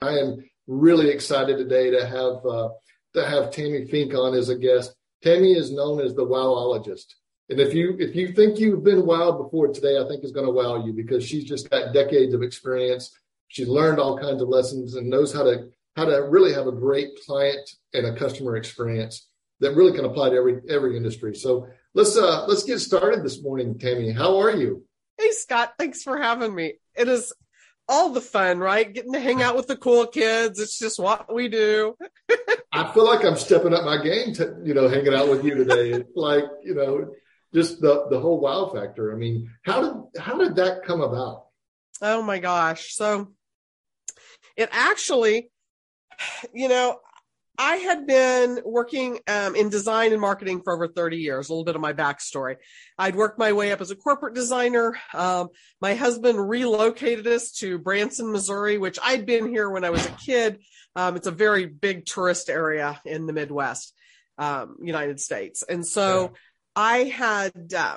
I am really excited today to have uh, to have Tammy Fink on as a guest. Tammy is known as the wowologist. And if you if you think you've been wowed before today, I think is going to wow you because she's just got decades of experience. She learned all kinds of lessons and knows how to how to really have a great client and a customer experience that really can apply to every every industry. So let's uh let's get started this morning, Tammy. How are you? Hey Scott, thanks for having me. It is all the fun, right? Getting to hang out with the cool kids. It's just what we do. I feel like I'm stepping up my game to, you know, hanging out with you today. It's like, you know, just the the whole wow factor. I mean, how did how did that come about? Oh my gosh. So it actually, you know, I had been working um, in design and marketing for over 30 years, a little bit of my backstory. I'd worked my way up as a corporate designer. Um, my husband relocated us to Branson, Missouri, which I'd been here when I was a kid. Um, it's a very big tourist area in the Midwest, um, United States. And so yeah. I had uh,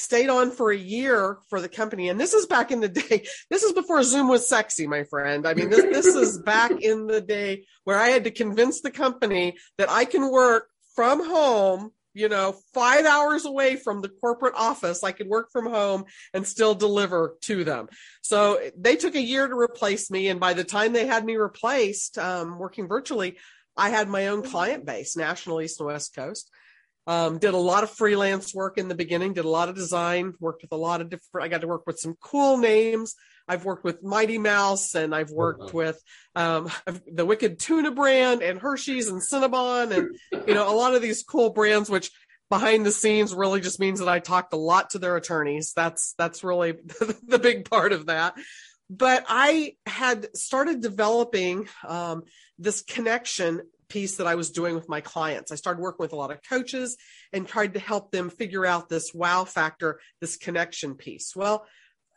stayed on for a year for the company. And this is back in the day. This is before Zoom was sexy, my friend. I mean, this, this is back in the day where I had to convince the company that I can work from home, you know, five hours away from the corporate office. I could work from home and still deliver to them. So they took a year to replace me. And by the time they had me replaced, um, working virtually, I had my own client base, national East and West Coast. Um, did a lot of freelance work in the beginning, did a lot of design, worked with a lot of different, I got to work with some cool names. I've worked with Mighty Mouse and I've worked uh-huh. with um, the Wicked Tuna brand and Hershey's and Cinnabon and, you know, a lot of these cool brands, which behind the scenes really just means that I talked a lot to their attorneys. That's, that's really the big part of that. But I had started developing um, this connection piece that I was doing with my clients. I started working with a lot of coaches and tried to help them figure out this wow factor, this connection piece. Well,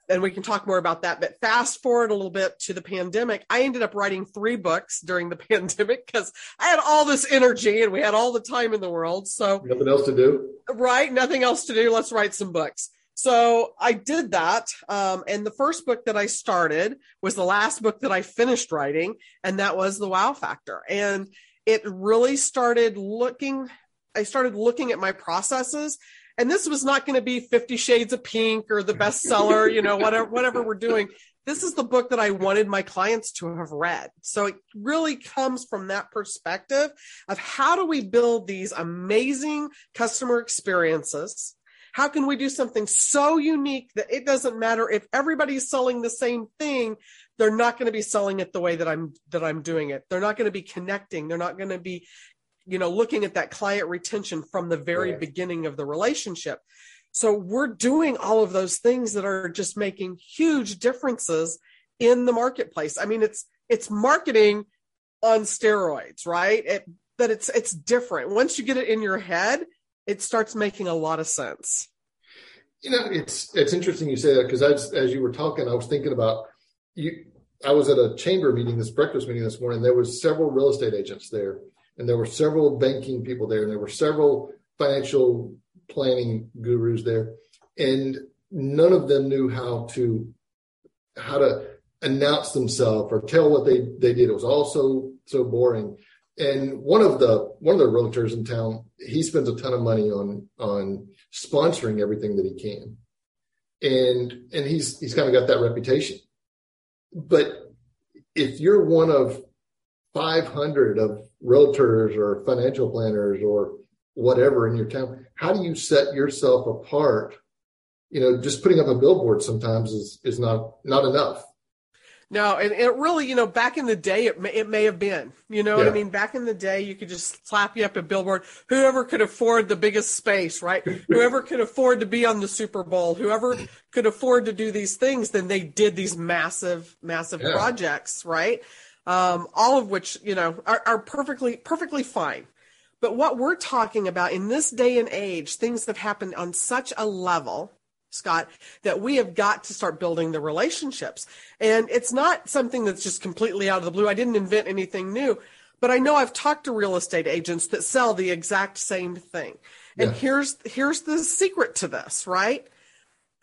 and we can talk more about that. But fast forward a little bit to the pandemic, I ended up writing three books during the pandemic because I had all this energy and we had all the time in the world. So nothing else to do. Right. Nothing else to do. Let's write some books. So I did that. Um, and the first book that I started was the last book that I finished writing, and that was The Wow Factor. And it really started looking, I started looking at my processes. And this was not going to be 50 Shades of Pink or the bestseller, you know, whatever, whatever we're doing. This is the book that I wanted my clients to have read. So it really comes from that perspective of how do we build these amazing customer experiences how can we do something so unique that it doesn't matter if everybody's selling the same thing? They're not going to be selling it the way that I'm that I'm doing it. They're not going to be connecting. They're not going to be, you know, looking at that client retention from the very right. beginning of the relationship. So we're doing all of those things that are just making huge differences in the marketplace. I mean, it's it's marketing on steroids, right? It, but it's it's different. Once you get it in your head, it starts making a lot of sense. You know, it's it's interesting you say that because as as you were talking, I was thinking about you. I was at a chamber meeting, this breakfast meeting this morning. There was several real estate agents there, and there were several banking people there, and there were several financial planning gurus there, and none of them knew how to how to announce themselves or tell what they they did. It was all so so boring and one of the one of the realtors in town he spends a ton of money on on sponsoring everything that he can and and he's he's kind of got that reputation but if you're one of 500 of realtors or financial planners or whatever in your town how do you set yourself apart? You know just putting up a billboard sometimes is is not not enough no, and it really, you know, back in the day, it may, it may have been. You know yeah. what I mean? Back in the day, you could just slap you up a billboard. Whoever could afford the biggest space, right? whoever could afford to be on the Super Bowl, whoever could afford to do these things, then they did these massive, massive yeah. projects, right? Um, all of which, you know, are, are perfectly, perfectly fine. But what we're talking about in this day and age, things that happened on such a level Scott, that we have got to start building the relationships. And it's not something that's just completely out of the blue. I didn't invent anything new, but I know I've talked to real estate agents that sell the exact same thing. And yeah. here's here's the secret to this, right?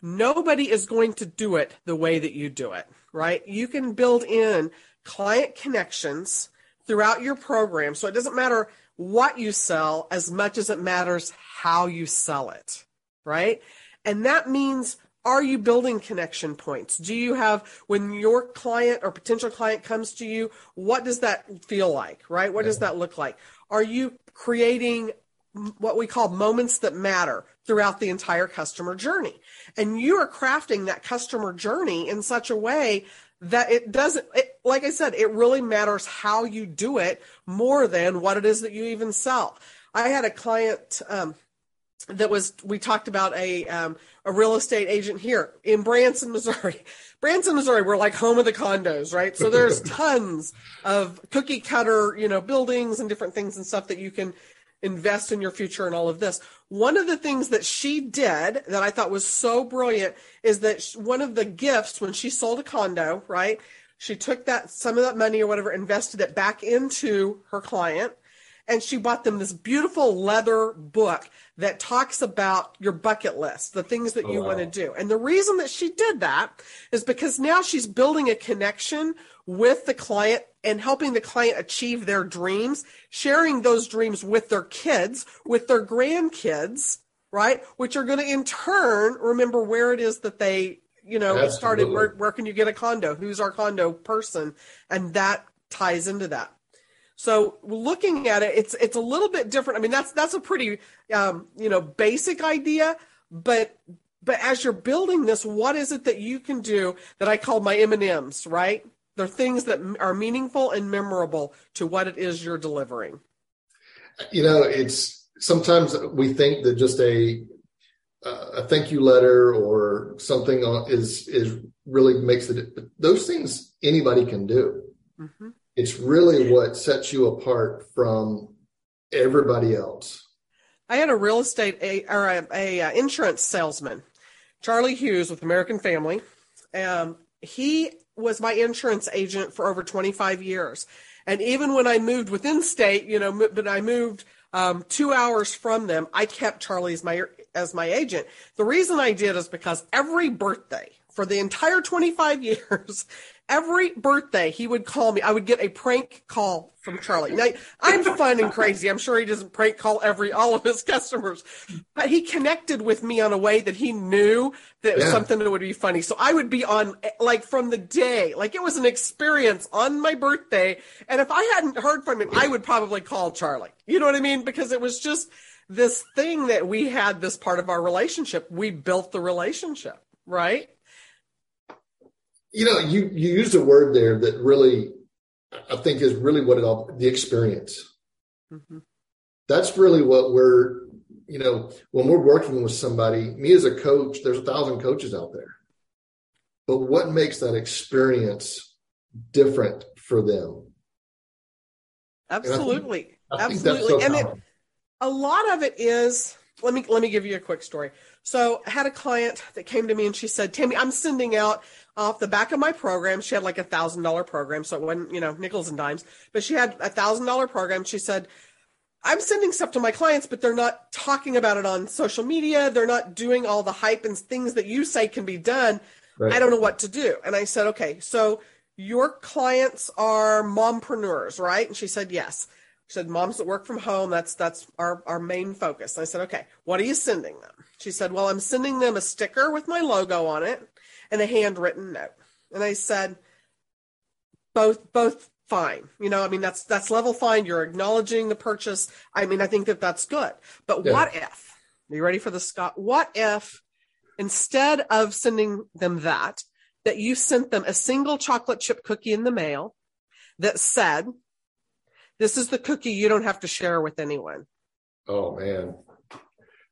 nobody is going to do it the way that you do it, right? You can build in client connections throughout your program. So it doesn't matter what you sell as much as it matters how you sell it, right? And that means are you building connection points? Do you have, when your client or potential client comes to you, what does that feel like, right? What does that look like? Are you creating what we call moments that matter throughout the entire customer journey? And you are crafting that customer journey in such a way that it doesn't, it, like I said, it really matters how you do it more than what it is that you even sell. I had a client, um, that was we talked about a um, a real estate agent here in Branson, Missouri. Branson, Missouri, we're like home of the condos, right? So there's tons of cookie cutter, you know, buildings and different things and stuff that you can invest in your future and all of this. One of the things that she did that I thought was so brilliant is that one of the gifts when she sold a condo, right? She took that some of that money or whatever, invested it back into her client and she bought them this beautiful leather book that talks about your bucket list, the things that oh, you oh, wow. want to do. And the reason that she did that is because now she's building a connection with the client and helping the client achieve their dreams, sharing those dreams with their kids, with their grandkids, right? Which are going to in turn remember where it is that they, you know, Absolutely. started. Where, where can you get a condo? Who's our condo person? And that ties into that. So looking at it, it's it's a little bit different. I mean, that's that's a pretty um, you know basic idea, but but as you're building this, what is it that you can do that I call my M and M's? Right? They're things that are meaningful and memorable to what it is you're delivering. You know, it's sometimes we think that just a a thank you letter or something is is really makes it. Those things anybody can do. Mm-hmm it's really what sets you apart from everybody else. I had a real estate a, or a, a, uh, insurance salesman, Charlie Hughes with American Family. Um, he was my insurance agent for over 25 years. And even when I moved within state, you know, but I moved um, two hours from them, I kept Charlie as my as my agent. The reason I did is because every birthday for the entire 25 years, every birthday he would call me. I would get a prank call from Charlie. Now I'm fun and crazy. I'm sure he doesn't prank call every all of his customers, but he connected with me on a way that he knew that was something that would be funny. So I would be on like from the day, like it was an experience on my birthday. And if I hadn't heard from him, I would probably call Charlie. You know what I mean? Because it was just this thing that we had this part of our relationship. We built the relationship, right? You know, you you used a word there that really, I think, is really what it all the experience. Mm-hmm. That's really what we're, you know, when we're working with somebody. Me as a coach, there's a thousand coaches out there, but what makes that experience different for them? Absolutely, and I think, I absolutely, so and it, a lot of it is. Let me let me give you a quick story. So I had a client that came to me and she said, Tammy, I'm sending out off the back of my program. She had like a thousand dollar program. So it wasn't, you know, nickels and dimes, but she had a thousand dollar program. She said, I'm sending stuff to my clients, but they're not talking about it on social media. They're not doing all the hype and things that you say can be done. Right. I don't know what to do. And I said, okay, so your clients are mompreneurs, right? And she said, yes. She said, moms that work from home. That's, that's our, our main focus. I said, okay, what are you sending them? She said, well, I'm sending them a sticker with my logo on it and a handwritten note. And I said, both, both fine. You know, I mean, that's, that's level fine. You're acknowledging the purchase. I mean, I think that that's good. But yeah. what if, are you ready for the Scott? What if instead of sending them that, that you sent them a single chocolate chip cookie in the mail that said, this is the cookie you don't have to share with anyone. Oh man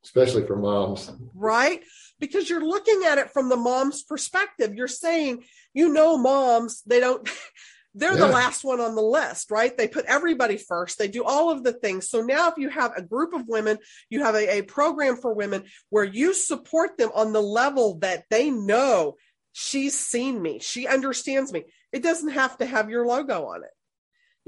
especially for moms. Right? Because you're looking at it from the mom's perspective. You're saying, you know, moms, they don't. They're yeah. the last one on the list, right? They put everybody first. They do all of the things. So now, if you have a group of women, you have a, a program for women where you support them on the level that they know she's seen me, she understands me. It doesn't have to have your logo on it.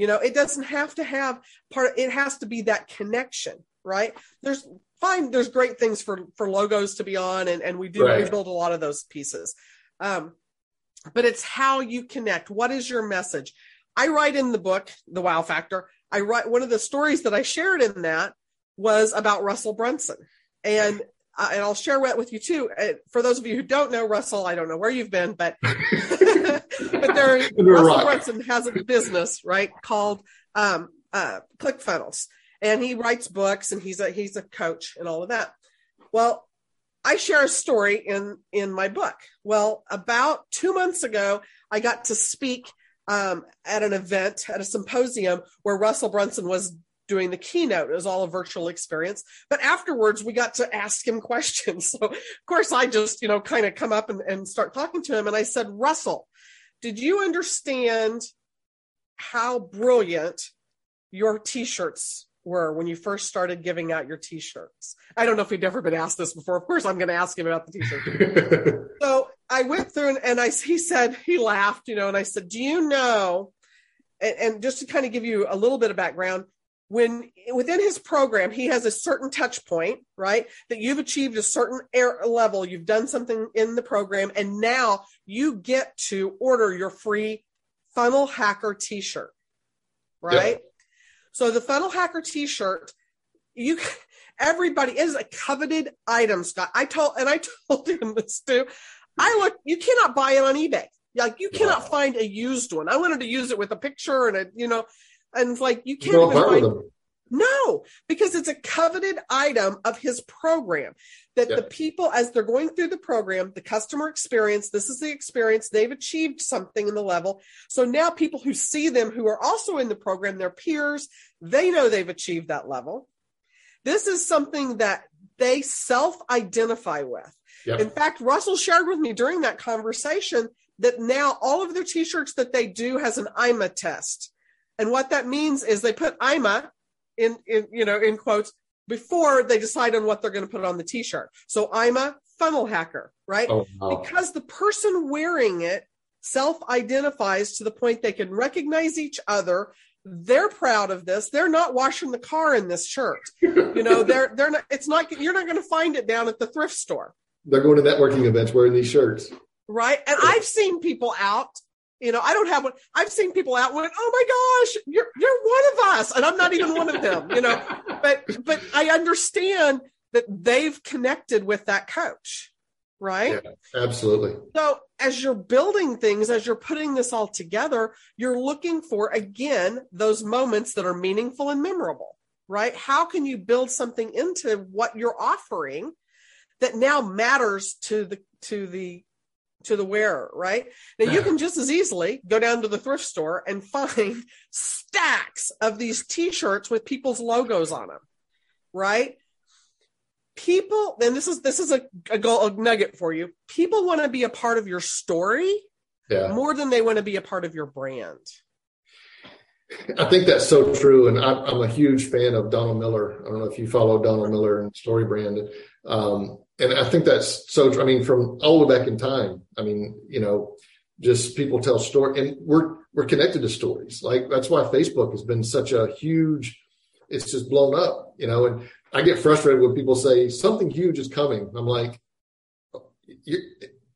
You know, it doesn't have to have part, it has to be that connection, right? There's fine. There's great things for for logos to be on, and and we do Right. we build a lot of those pieces. Um, but it's how you connect. What is your message? I write in the book, The Wow Factor. I write one of the stories that I shared in that was about Russell Brunson, and uh, and I'll share that with you too. Uh, for those of you who don't know Russell, I don't know where you've been, but but there, Russell. Brunson has a business right called um, uh, ClickFunnels, and he writes books, and he's a he's a coach and all of that. Well, I share a story in in my book. Well, about two months ago, I got to speak um, at an event at a symposium where Russell Brunson was doing the keynote. It was all a virtual experience, but afterwards we got to ask him questions. So of course I just you know kind of come up and, and start talking to him, and I said, Russell, did you understand how brilliant your t-shirts were when you first started giving out your t-shirts? I don't know if he'd ever been asked this before. Of course, I'm going to ask him about the t-shirt. so I went through and, and I he said he laughed, you know, and I said, "Do you know?" And, and just to kind of give you a little bit of background, when within his program he has a certain touch point, right? That you've achieved a certain air level, you've done something in the program, and now you get to order your free Funnel Hacker T-shirt, right? So the Funnel Hacker T-shirt, you everybody is a coveted item, Scott. I told and I told him this too. I look, you cannot buy it on eBay. Like you cannot Wow. find a used one. I wanted to use it with a picture and a, you know, and it's like you can't even find no, because it's a coveted item of his program that Yeah. the people, as they're going through the program, the customer experience, this is the experience, they've achieved something in the level. So now people who see them who are also in the program, their peers, they know they've achieved that level. This is something that they self identify with. In fact, Russell shared with me during that conversation that now all of their t shirts that they do has an IMA test. And what that means is they put IMA in, in you know, in quotes before they decide on what they're going to put on the t shirt. So IMA funnel hacker, right? Oh, wow. because the person wearing it self identifies to the point they can recognize each other. They're proud of this. They're not washing the car in this shirt. You know, they're they're not. It's not. You're not going to find it down at the thrift store, They're going to networking events wearing these shirts. right? And I've seen people out. You know, I don't have one. I've seen people out when, oh my gosh, you're you're one of us, and I'm not even one of them. You know, but but I understand that they've connected with that coach, right? Yeah, absolutely. So, as you're building things, as you're putting this all together, you're looking for, again, those moments that are meaningful and memorable, right? How can you build something into what you're offering that now matters to the, to the, to the wearer, right? Now you can just as easily go down to the thrift store and find stacks of these t-shirts with people's logos on them, right? People, and this is this is a, a, goal, a nugget for you. People want to be a part of your story Yeah. more than they want to be a part of your brand. I think that's so true. And I'm, I'm a huge fan of Donald Miller. I don't know if you follow Donald Miller and Story Brand. Um, and I think that's so. I mean, from all the way back in time, I mean, you know, just people tell story and we're, we're connected to stories. Like that's why Facebook has been such a huge, it's just blown up, you know, and I get frustrated when people say something huge is coming. I'm like, you,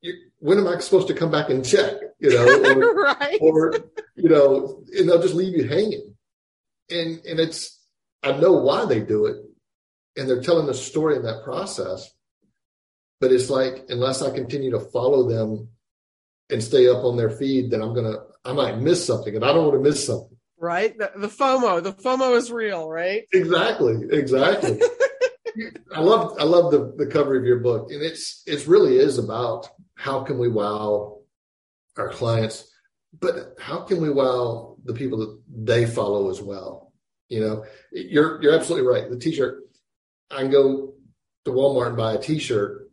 you, when am I supposed to come back and check, you know, or, right. or you know, and they'll just leave you hanging. And and it's I know why they do it, and they're telling the story in that process. But it's like unless I continue to follow them and stay up on their feed, then I'm gonna I might miss something, and I don't want to miss something. right. The, the FOMO, the FOMO is real, right? Exactly, exactly. I love I love the the cover of your book, and it's it really is about how can we wow our clients, but how can we wow the people that they follow as well? You know, you're you're absolutely right. The t-shirt, I can go to Walmart and buy a t-shirt,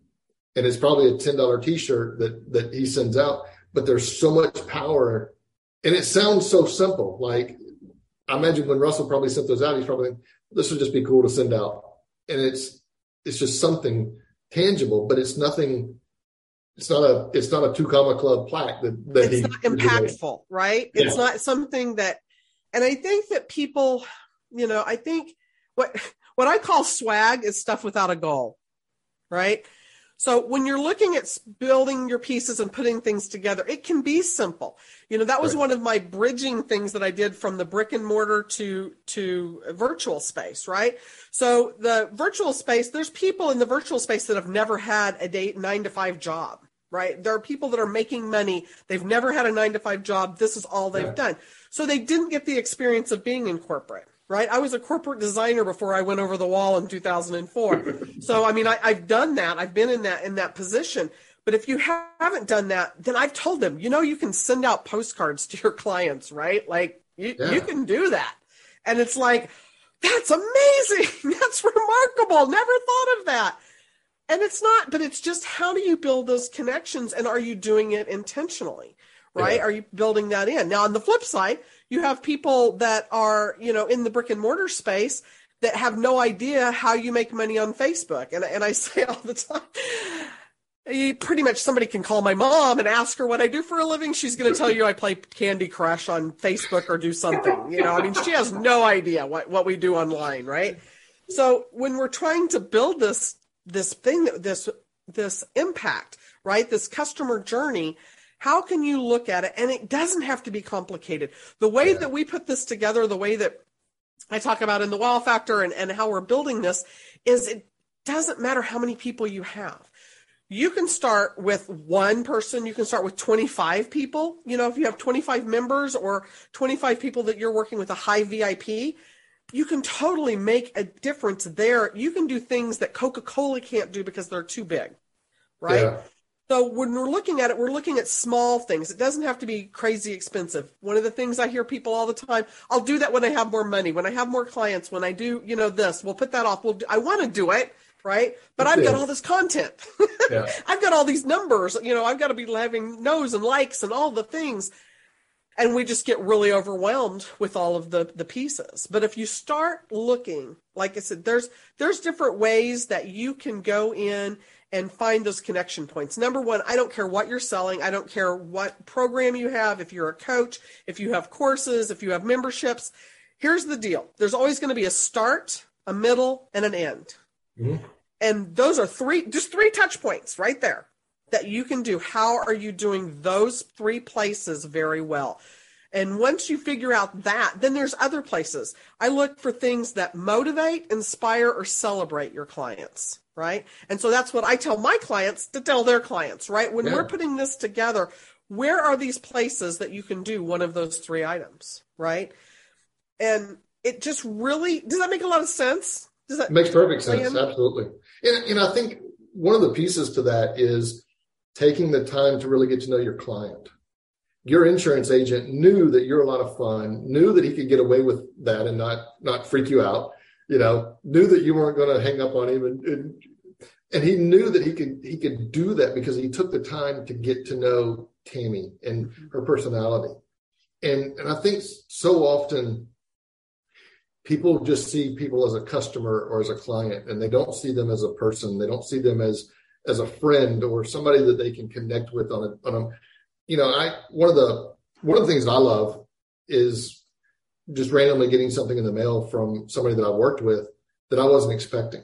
and it's probably a ten dollar t-shirt that that he sends out, but there's so much power, and it sounds so simple. Like I imagine when Russell probably sent those out, he's probably this would just be cool to send out, and it's it's just something tangible, but it's nothing. It's not a it's not a two comma club plaque that that it's he not impactful, right? It's not something that, and I think that people, you know, I think what what I call swag is stuff without a goal, right? So when you're looking at building your pieces and putting things together, it can be simple. You know, that was right. one of my bridging things that I did from the brick and mortar to to virtual space, right? So the virtual space, there's people in the virtual space that have never had a date 9 to 5 job, right? There are people that are making money, they've never had a 9 to 5 job, this is all they've yeah. done. So they didn't get the experience of being in corporate right? I was a corporate designer before I went over the wall in 2004. so I mean, I, have done that. I've been in that in that position. But if you haven't done that, then I've told them, you know, you can send out postcards to your clients, right? Like you, yeah. you can do that. And it's like, that's amazing. That's remarkable. Never thought of that. And it's not, but it's just how do you build those connections and are you doing it intentionally? Right? Yeah. Are you building that in? Now, on the flip side, you have people that are, you know, in the brick and mortar space that have no idea how you make money on Facebook. And, and I say all the time, you pretty much somebody can call my mom and ask her what I do for a living. She's going to tell you I play Candy Crush on Facebook or do something. You know, I mean, she has no idea what, what we do online, right? So when we're trying to build this this thing, this this impact, right? This customer journey, how can you look at it? And it doesn't have to be complicated. The way yeah. that we put this together, the way that I talk about in the wow factor and, and how we're building this is it doesn't matter how many people you have. You can start with one person, you can start with 25 people. You know, if you have 25 members or 25 people that you're working with a high VIP, you can totally make a difference there. You can do things that Coca Cola can't do because they're too big, right? Yeah. So when we're looking at it, we're looking at small things. It doesn't have to be crazy expensive. One of the things I hear people all the time, I'll do that when I have more money, when I have more clients, when I do, you know, this, we'll put that off. We'll do, I want to do it, right? But I've got all this content. Yeah. I've got all these numbers, you know, I've got to be having no's and likes and all the things. And we just get really overwhelmed with all of the the pieces. But if you start looking, like I said, there's there's different ways that you can go in and find those connection points. Number one, I don't care what you're selling. I don't care what program you have. If you're a coach, if you have courses, if you have memberships, here's the deal. There's always going to be a start, a middle, and an end. Mm-hmm. And those are three, just three touch points right there that you can do. How are you doing those three places very well? And once you figure out that, then there's other places. I look for things that motivate, inspire, or celebrate your clients right? And so that's what I tell my clients to tell their clients, right? When yeah. we're putting this together, where are these places that you can do one of those three items, right? And it just really does that make a lot of sense? Does that it makes perfect sense? Absolutely. And, and I think one of the pieces to that is taking the time to really get to know your client. Your insurance agent knew that you're a lot of fun, knew that he could get away with that and not not freak you out you know, knew that you weren't going to hang up on him, and, and and he knew that he could he could do that because he took the time to get to know Tammy and her personality, and and I think so often people just see people as a customer or as a client, and they don't see them as a person. They don't see them as as a friend or somebody that they can connect with on a on a you know I one of the one of the things I love is just randomly getting something in the mail from somebody that I worked with that I wasn't expecting.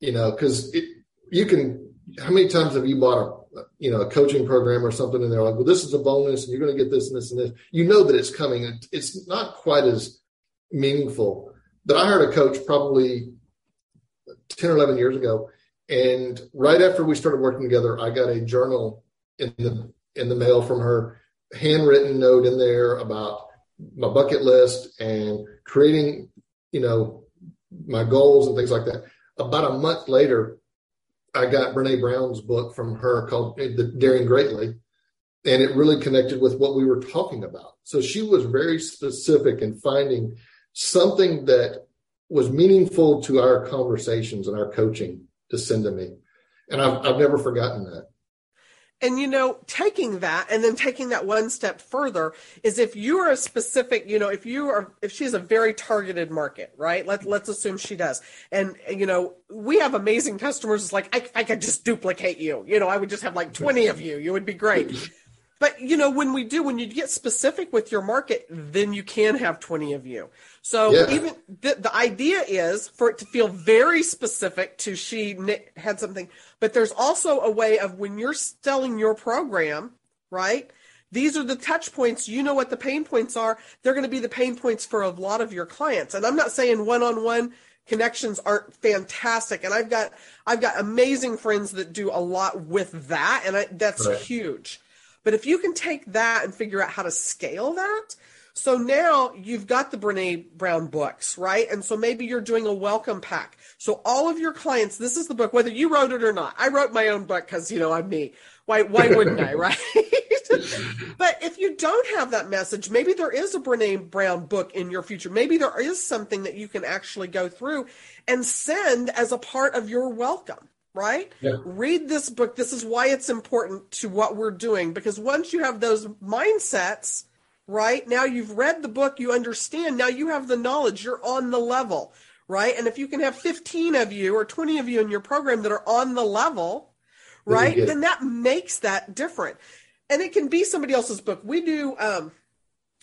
You know, because you can. How many times have you bought a you know a coaching program or something, and they're like, "Well, this is a bonus, and you're going to get this and this and this." You know that it's coming. It's not quite as meaningful. But I heard a coach probably ten or eleven years ago, and right after we started working together, I got a journal in the in the mail from her, handwritten note in there about my bucket list and creating, you know, my goals and things like that. About a month later, I got Brene Brown's book from her called uh, The Daring Greatly, and it really connected with what we were talking about. So she was very specific in finding something that was meaningful to our conversations and our coaching to send to me. And I've, I've never forgotten that. And you know, taking that and then taking that one step further is if you are a specific, you know, if you are if she's a very targeted market, right? Let let's assume she does. And you know, we have amazing customers. It's like I, I could just duplicate you. You know, I would just have like 20 of you. You would be great. But you know when we do when you get specific with your market then you can have 20 of you. So Yeah. even the, the idea is for it to feel very specific to she had something. But there's also a way of when you're selling your program right these are the touch points. You know what the pain points are. They're going to be the pain points for a lot of your clients. And i'm not saying one-on-one connections aren't fantastic. And i've got i've got amazing friends that do a lot with that. And I, that's Right. huge but if you can take that and figure out how to scale that, so now you've got the Brene Brown books, right? And so maybe you're doing a welcome pack. So all of your clients, this is the book, whether you wrote it or not. I wrote my own book because, you know, I'm me. Why, why wouldn't I, right? but if you don't have that message, maybe there is a Brene Brown book in your future. Maybe there is something that you can actually go through and send as a part of your welcome right? Read this book. This is why it's important to what we're doing because once you have those mindsets, right? Now you've read the book, you understand, now you have the knowledge, you're on the level, right? And if you can have 15 of you or 20 of you in your program that are on the level, right? Then that makes that different. And it can be somebody else's book. We do um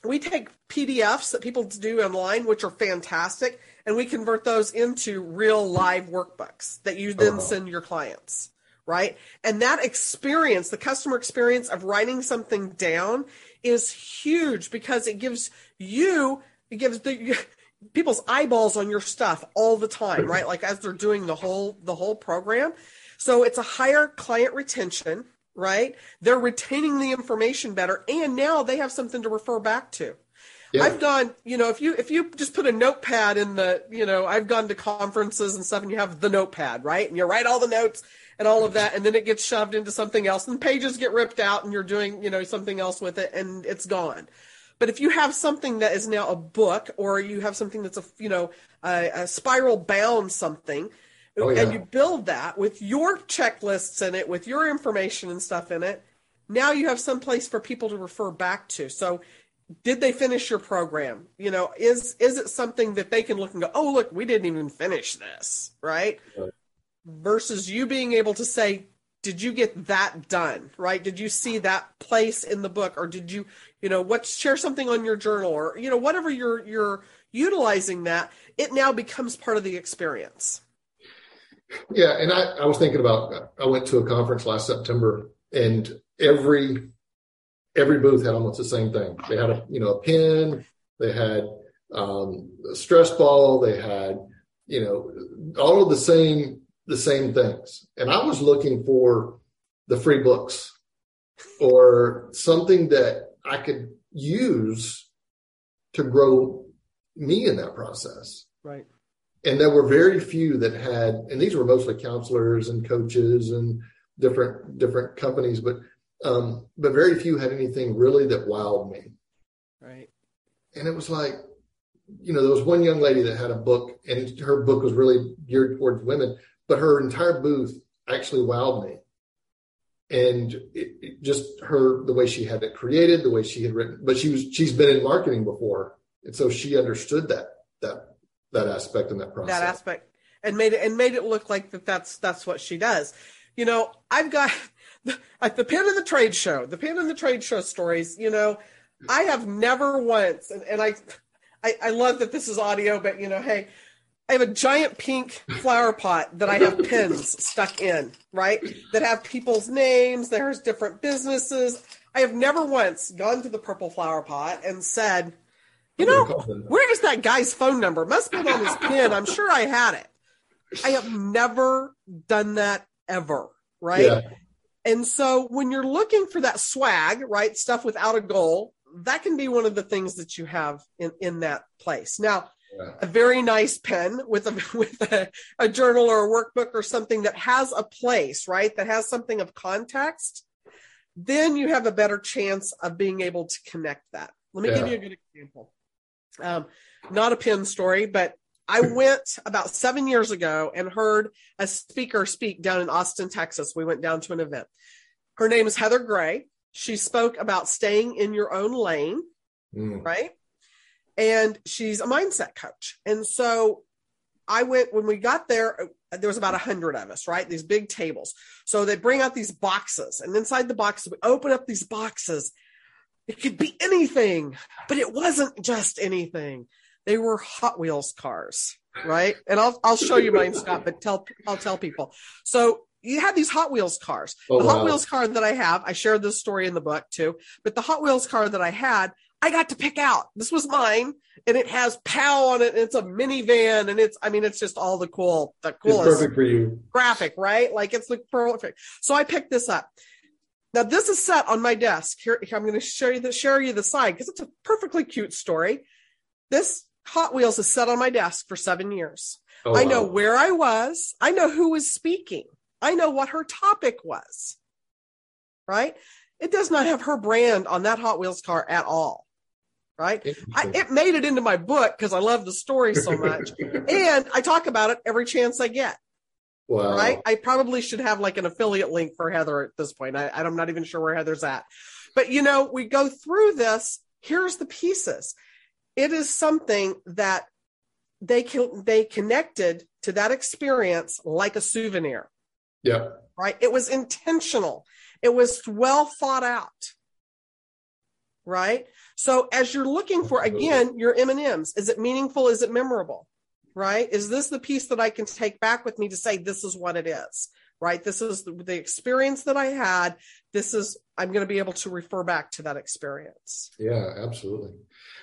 we take PDFs that people do online, which are fantastic, and we convert those into real live workbooks that you then Oh. send your clients, right? And that experience, the customer experience of writing something down is huge because it gives you, it gives the people's eyeballs on your stuff all the time, right? Like as they're doing the whole the whole program. So it's a higher client retention, right? They're retaining the information better and now they have something to refer back to. Yeah. I've gone, you know, if you if you just put a notepad in the, you know, I've gone to conferences and stuff and you have the notepad, right? And you write all the notes and all of that and then it gets shoved into something else and pages get ripped out and you're doing, you know, something else with it and it's gone. But if you have something that is now a book or you have something that's a, you know, a, a spiral bound something Oh, yeah. and you build that with your checklists in it, with your information and stuff in it, now you have some place for people to refer back to. So did they finish your program? You know, is is it something that they can look and go, "Oh, look, we didn't even finish this," right? Right. Versus you being able to say, "Did you get that done?" Right? Did you see that place in the book or did you, you know, what share something on your journal or you know, whatever you're you're utilizing that, it now becomes part of the experience. Yeah, and I, I was thinking about I went to a conference last September and every every booth had almost the same thing. They had a you know a pen, they had um, a stress ball, they had you know all of the same the same things. And I was looking for the free books or something that I could use to grow me in that process Right. and there were very few that had and these were mostly counselors and coaches and different different companies but um but very few had anything really that wowed me. Right. and it was like you know there was one young lady that had a book and her book was really geared towards women but her entire booth actually wowed me. And it, it just her the way she had it created the way she had written but she was she's been in marketing before. And so she understood that that that aspect and that process. that aspect. And made it and made it look like that that's that's what she does. You know i've got at the pin of the trade show the pin of the trade show stories you know i have never once and, and I, I i love that this is audio but you know hey i have a giant pink flower pot that i have pins stuck in right that have people's names there's different businesses i have never once gone to the purple flower pot and said you know where is that guy's phone number? Must be on his pin. I'm sure I had it. I have never done that ever, right? Yeah. And so when you're looking for that swag, right, stuff without a goal, that can be one of the things that you have in in that place. Now, Yeah. a very nice pen with a with a, a journal or a workbook or something that has a place, right? That has something of context, then you have a better chance of being able to connect that. Let me give you a good example. Um, not a pin story, but I went about seven years ago and heard a speaker speak down in Austin, Texas. We went down to an event. Her name is Heather Gray. She spoke about staying in your own lane Mm. right? And she's a mindset coach. And so I went when we got there, there was about a hundred of us, right? These big tables. So they bring out these boxes, and inside the boxes, we open up these boxes. It could be anything, but it wasn't just anything. They were Hot Wheels cars, right? And I'll I'll show you mine, Scott, but tell I'll tell people. So you had these Hot Wheels cars. Oh, the Hot wow. Wheels car that I have, I shared this story in the book too. But the Hot Wheels car that I had, I got to pick out. This was mine, and it has POW on it. And it's a minivan, and it's I mean it's just all the cool, the It's coolest perfect for you. graphic, right? Like it's the perfect. So I picked this up. Now this is set on my desk. Here, here I'm going to show you the share you the side because it's a perfectly cute story. This Hot Wheels is set on my desk for seven years. Oh, I know wow. where I was. I know who was speaking. I know what her topic was. Right? It does not have her brand on that Hot Wheels car at all. Right? I, it made it into my book because I love the story so much. and I talk about it every chance I get wow. right? I probably should have like an affiliate link for Heather at this point. I, I'm not even sure where Heather's at. But you know, we go through this. Here's the pieces. It is something that they can they connected to that experience like a souvenir, Yeah. right? It was intentional. It was well thought out. Right? So as you're looking for again your M&Ms, is it meaningful? Is it memorable? right? Is this the piece that I can take back with me to say, this is what it is, right? This is the, the experience that I had. This is, I'm going to be able to refer back to that experience. Yeah, absolutely.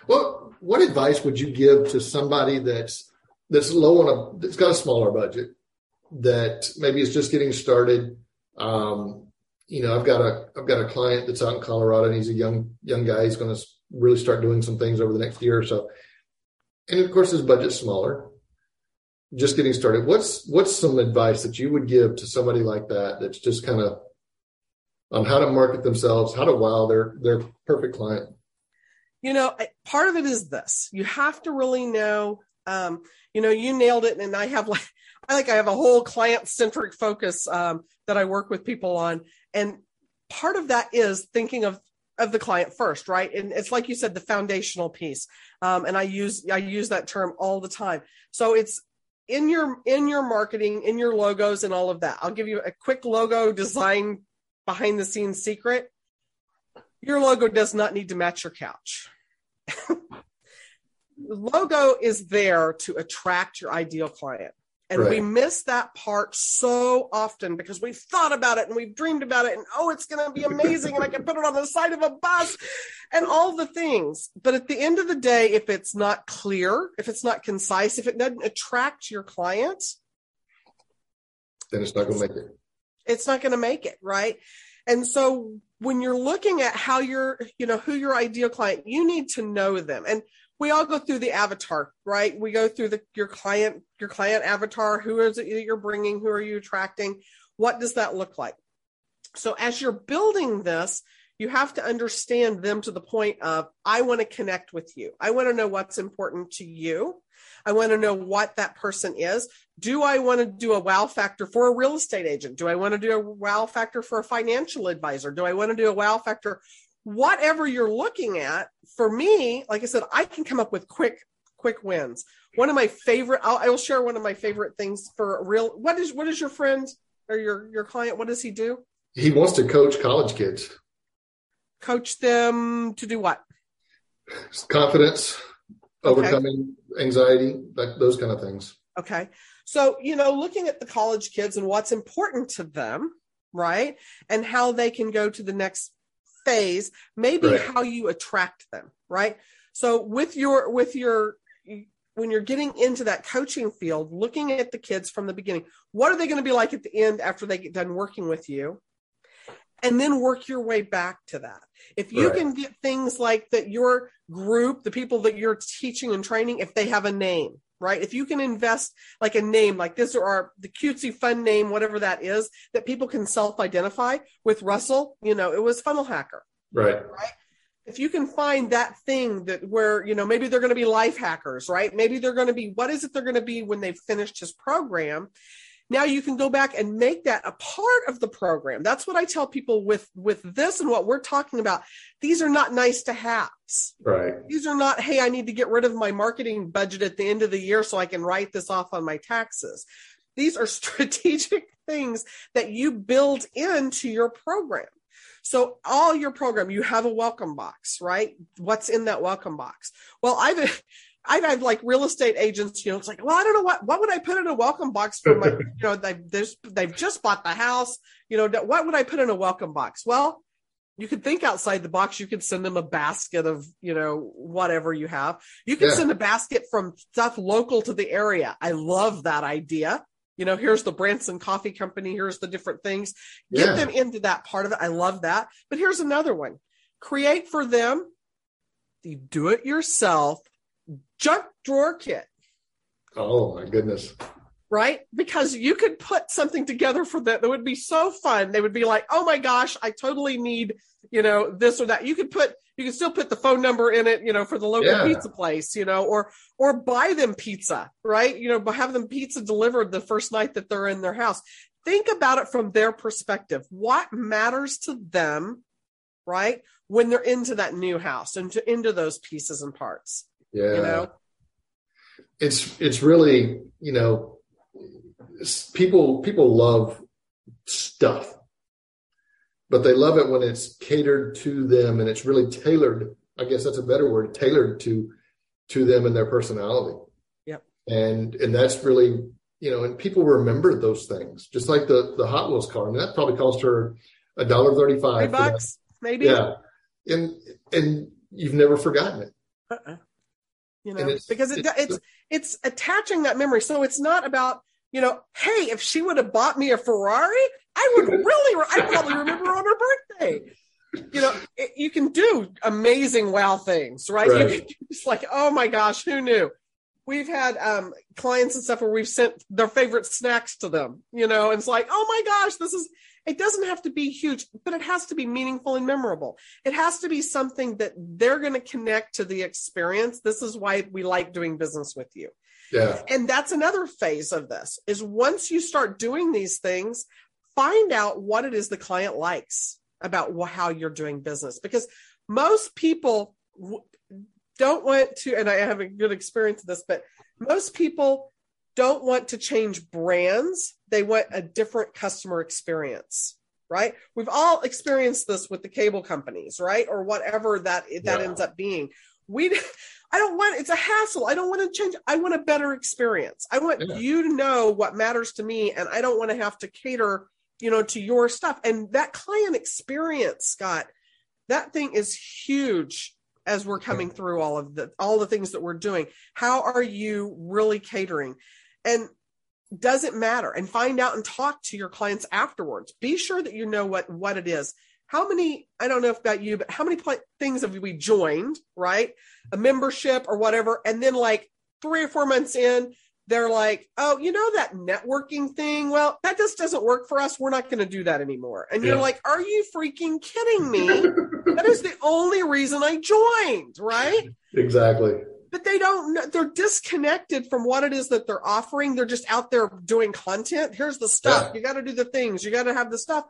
Well, what advice would you give to somebody that's that's low on a that's got a smaller budget that maybe is just getting started? Um, you know, I've got a I've got a client that's out in Colorado and he's a young young guy. He's going to really start doing some things over the next year or so. And of course, his budget's smaller. Just getting started. What's what's some advice that you would give to somebody like that that's just kind of on how to market themselves, how to wow their their perfect client? You know, part of it is this you have to really know, um, you know, you nailed it. And I have like, I think I have a whole client centric focus um, that I work with people on. And part of that is thinking of of the client first right and it's like you said the foundational piece um, and i use i use that term all the time so it's in your in your marketing in your logos and all of that i'll give you a quick logo design behind the scenes secret. Your logo does not need to match your couch. Logo is there to attract your ideal client and we miss that part so often because we've thought about it and we've dreamed about it and oh it's going to be amazing and i can put it on the side of a bus and all the things. But at the end of the day if it's not clear if it's not concise if it doesn't attract your client Then it's not going to make it. it's not going to make it right? And so when you're looking at how you're you know who your ideal client you need to know them. And we all go through the avatar right? We go through the your client your client avatar. Who is it you're bringing? Who are you attracting? What does that look like? So as you're building this you have to understand them to the point of i want to connect with you. I want to know what's important to you. I want to know what that person is. Do I want to do a wow factor for a real estate agent? Do I want to do a wow factor for a financial advisor? Do I want to do a wow factor? Whatever you're looking at, for me, like I said, I can come up with quick, quick wins. One of my favorite, I'll, I will share one of my favorite things for real. What is what is your friend or your your client? What does he do? He wants to coach college kids. Coach them to do what? Confidence, Okay. overcoming anxiety, like those kind of things. Okay. So, you know, looking at the college kids and what's important to them, right? And how they can go to the next phase, maybe Right. how you attract them, right? So with your with your when you're getting into that coaching field, looking at the kids from the beginning, what are they going to be like at the end after they get done working with you? And then work your way back to that. If you Right. can get things like that, your group, the people that you're teaching and training, if they have a name, right? If you can invest like a name like this or the cutesy fun name, whatever that is, that people can self identify with Russell, you know, it was Funnel Hacker Right. Right. if you can find that thing that where you know maybe they're going to be life hackers right maybe they're going to be what is it they're going to be when they've finished his program now you can go back and make that a part of the program that's what i tell people with with this and what we're talking about these are not nice to haves Right. these are not hey i need to get rid of my marketing budget at the end of the year so i can write this off on my taxes These are strategic things that you build into your program. So all your program, you have a welcome box, right? What's in that welcome box? Well, I've I've had like real estate agents, you know, it's like, well, I don't know what what would I put in a welcome box for my, you know, they've they've just bought the house, you know, what would I put in a welcome box? Well, you could think outside the box. You could send them a basket of, you know, whatever you have. You can yeah. send a basket from stuff local to the area. I love that idea. You know, here's the Branson Coffee Company. Here's the different things. Get yeah. them into that part of it. I love that. But here's another one create for them the do it yourself junk drawer kit. Oh, my goodness right? Because you could put something together for that that would be so fun. They would be like, "Oh my gosh, I totally need, you know, this or that." You could put you can still put the phone number in it, you know, for the local yeah. pizza place, you know, or or buy them pizza, right? You know, have them pizza delivered the first night that they're in their house. Think about it from their perspective. What matters to them, right? When they're into that new house and into, into those pieces and parts. Yeah. You know? It's it's really, you know, people people love stuff but they love it when it's catered to them and it's really tailored i guess that's a better word tailored to to them and their personality yep and and that's really you know and people remember those things just like the the hot wheels car I mean, that probably cost her a dollar 35 bucks maybe yeah and and you've never forgotten it uh-uh. You know because it, it's, it's it's attaching that memory so it's not about you know, hey, if she would have bought me a Ferrari, I would really, I probably remember on her birthday. You know, it, you can do amazing wow things, right? right. It's like, oh my gosh, who knew? We've had um, clients and stuff where we've sent their favorite snacks to them, you know, and it's like, oh my gosh, this is, it doesn't have to be huge, but it has to be meaningful and memorable. It has to be something that they're going to connect to the experience. This is why we like doing business with you. Yeah. And that's another phase of this is once you start doing these things, find out what it is the client likes about how you're doing business because most people don't want to and I have a good experience of this but most people don't want to change brands they want a different customer experience right we've all experienced this with the cable companies right or whatever that that yeah. ends up being we I don't want it's a hassle. I don't want to change. I want a better experience. I want yeah. you to know what matters to me and I don't want to have to cater, you know, to your stuff. And that client experience, Scott, that thing is huge as we're coming through all of the all the things that we're doing. How are you really catering? And does it matter? And find out and talk to your clients afterwards. Be sure that you know what what it is. How many i don't know about you but how many pl- things have we joined right? A membership or whatever. And then like three or four months in they're like oh you know that networking thing? Well that just doesn't work for us. We're not going to do that anymore. And yeah. you're like are you freaking kidding me? That is the only reason i joined right? Exactly but they don't know they're disconnected from what it is that they're offering. They're just out there doing content. Here's the stuff. Yeah. you got to do the things. You got to have the stuff.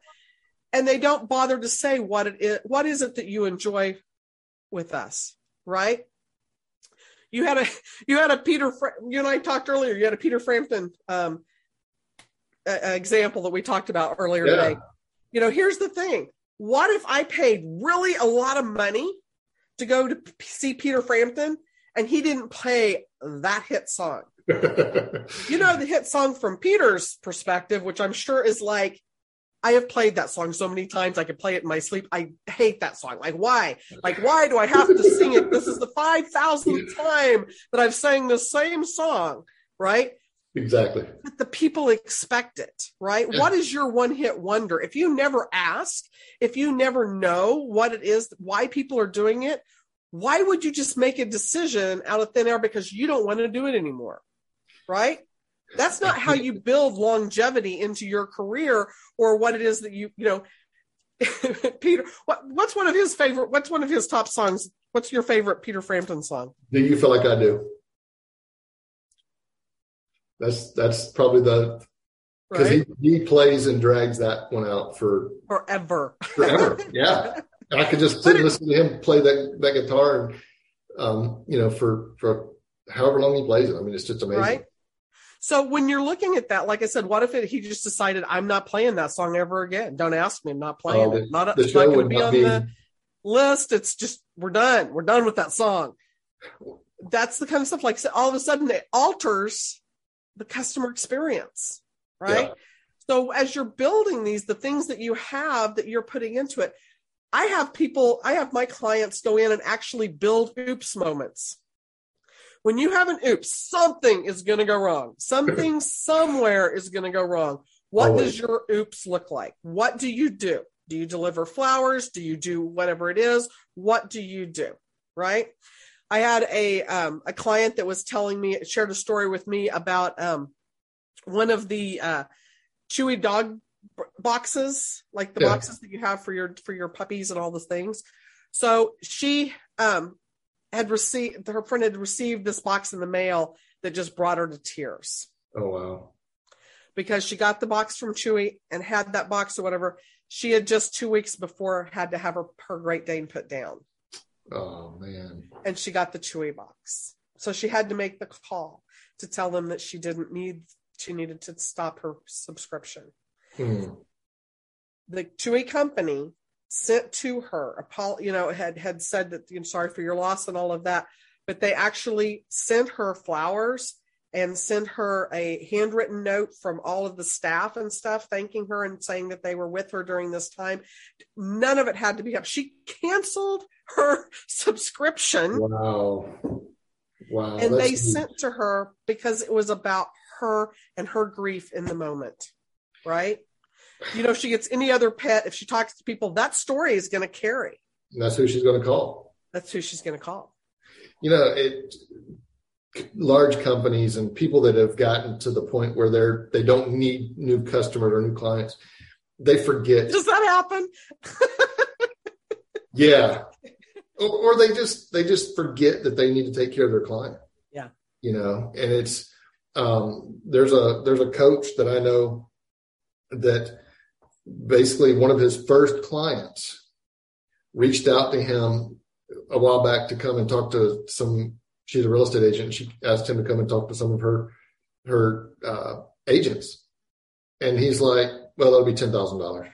And they don't bother to say what it is what is it that you enjoy with us right? You had a you had a peter you and i talked earlier. You had a peter frampton um a, a example that we talked about earlier yeah. today. You know here's the thing. What if i paid really a lot of money to go to see peter frampton and he didn't play that hit song you know the hit song from peter's perspective which i'm sure is like I have played that song so many times I could play it in my sleep. I hate that song. Like, why? Like, why do I have to sing it? This is the 5,000th time that I've sang the same song, right? Exactly. But the people expect it, right? Yeah. What is your one hit wonder? If you never ask, if you never know what it is, why people are doing it, why would you just make a decision out of thin air because you don't want to do it anymore? Right? That's not how you build longevity into your career or what it is that you, you know, Peter, what, what's one of his favorite, what's one of his top songs? What's your favorite Peter Frampton song? Do you feel like I do? That's, that's probably the, because right? he, he plays and drags that one out for forever. Forever. Yeah. I could just sit and listen to him play that, that guitar and, um, you know, for, for however long he plays it. I mean, it's just amazing. Right. So when you're looking at that, like I said, what if it, he just decided I'm not playing that song ever again? Don't ask me. I'm not playing Oh, the- it. Not, it's not going to would be on be- the list. It's just we're done. We're done with that song. That's the kind of stuff like so all of a sudden it alters the customer experience, right? Yeah. So as you're building these, the things that you have that you're putting into it, I have people, I have my clients go in and actually build oops moments. When you have an oops, something is going to go wrong. Something somewhere is going to go wrong. What Always. does your oops look like? What do you do? Do you deliver flowers? Do you do whatever it is? What do you do? Right? I had a um, a client that was telling me shared a story with me about um, one of the uh, chewy dog boxes, like the Yeah. boxes that you have for your for your puppies and all the things. So she um, had received her friend had received this box in the mail that just brought her to tears Oh wow. because she got the box from Chewy and had that box or whatever. She had just two weeks before had to have her, her Great Dane put down Oh man. and she got the Chewy box. So she had to make the call to tell them that she didn't need, she needed to stop her subscription. Hmm. The Chewy company sent to her, you know, had, had said that, you know, sorry for your loss and all of that, but they actually sent her flowers and sent her a handwritten note from all of the staff and stuff, thanking her and saying that they were with her during this time. None of it had to be up. She canceled her subscription Wow. Wow. and that's they neat. sent to her because it was about her and her grief in the moment right you know if she gets any other pet if she talks to people that story is going to carry And that's who she's going to call. that's who she's going to call You know, it large companies and people that have gotten to the point where they're they don't need new customers or new clients. They forget. does that happen Yeah. Or, or they just they just forget that they need to take care of their client. Yeah. You know, and it's um there's a there's a coach that I know that basically one of his first clients reached out to him a while back to come and talk to some she's a real estate agent she asked him to come and talk to some of her her uh agents and he's like well that'll be ten thousand dollars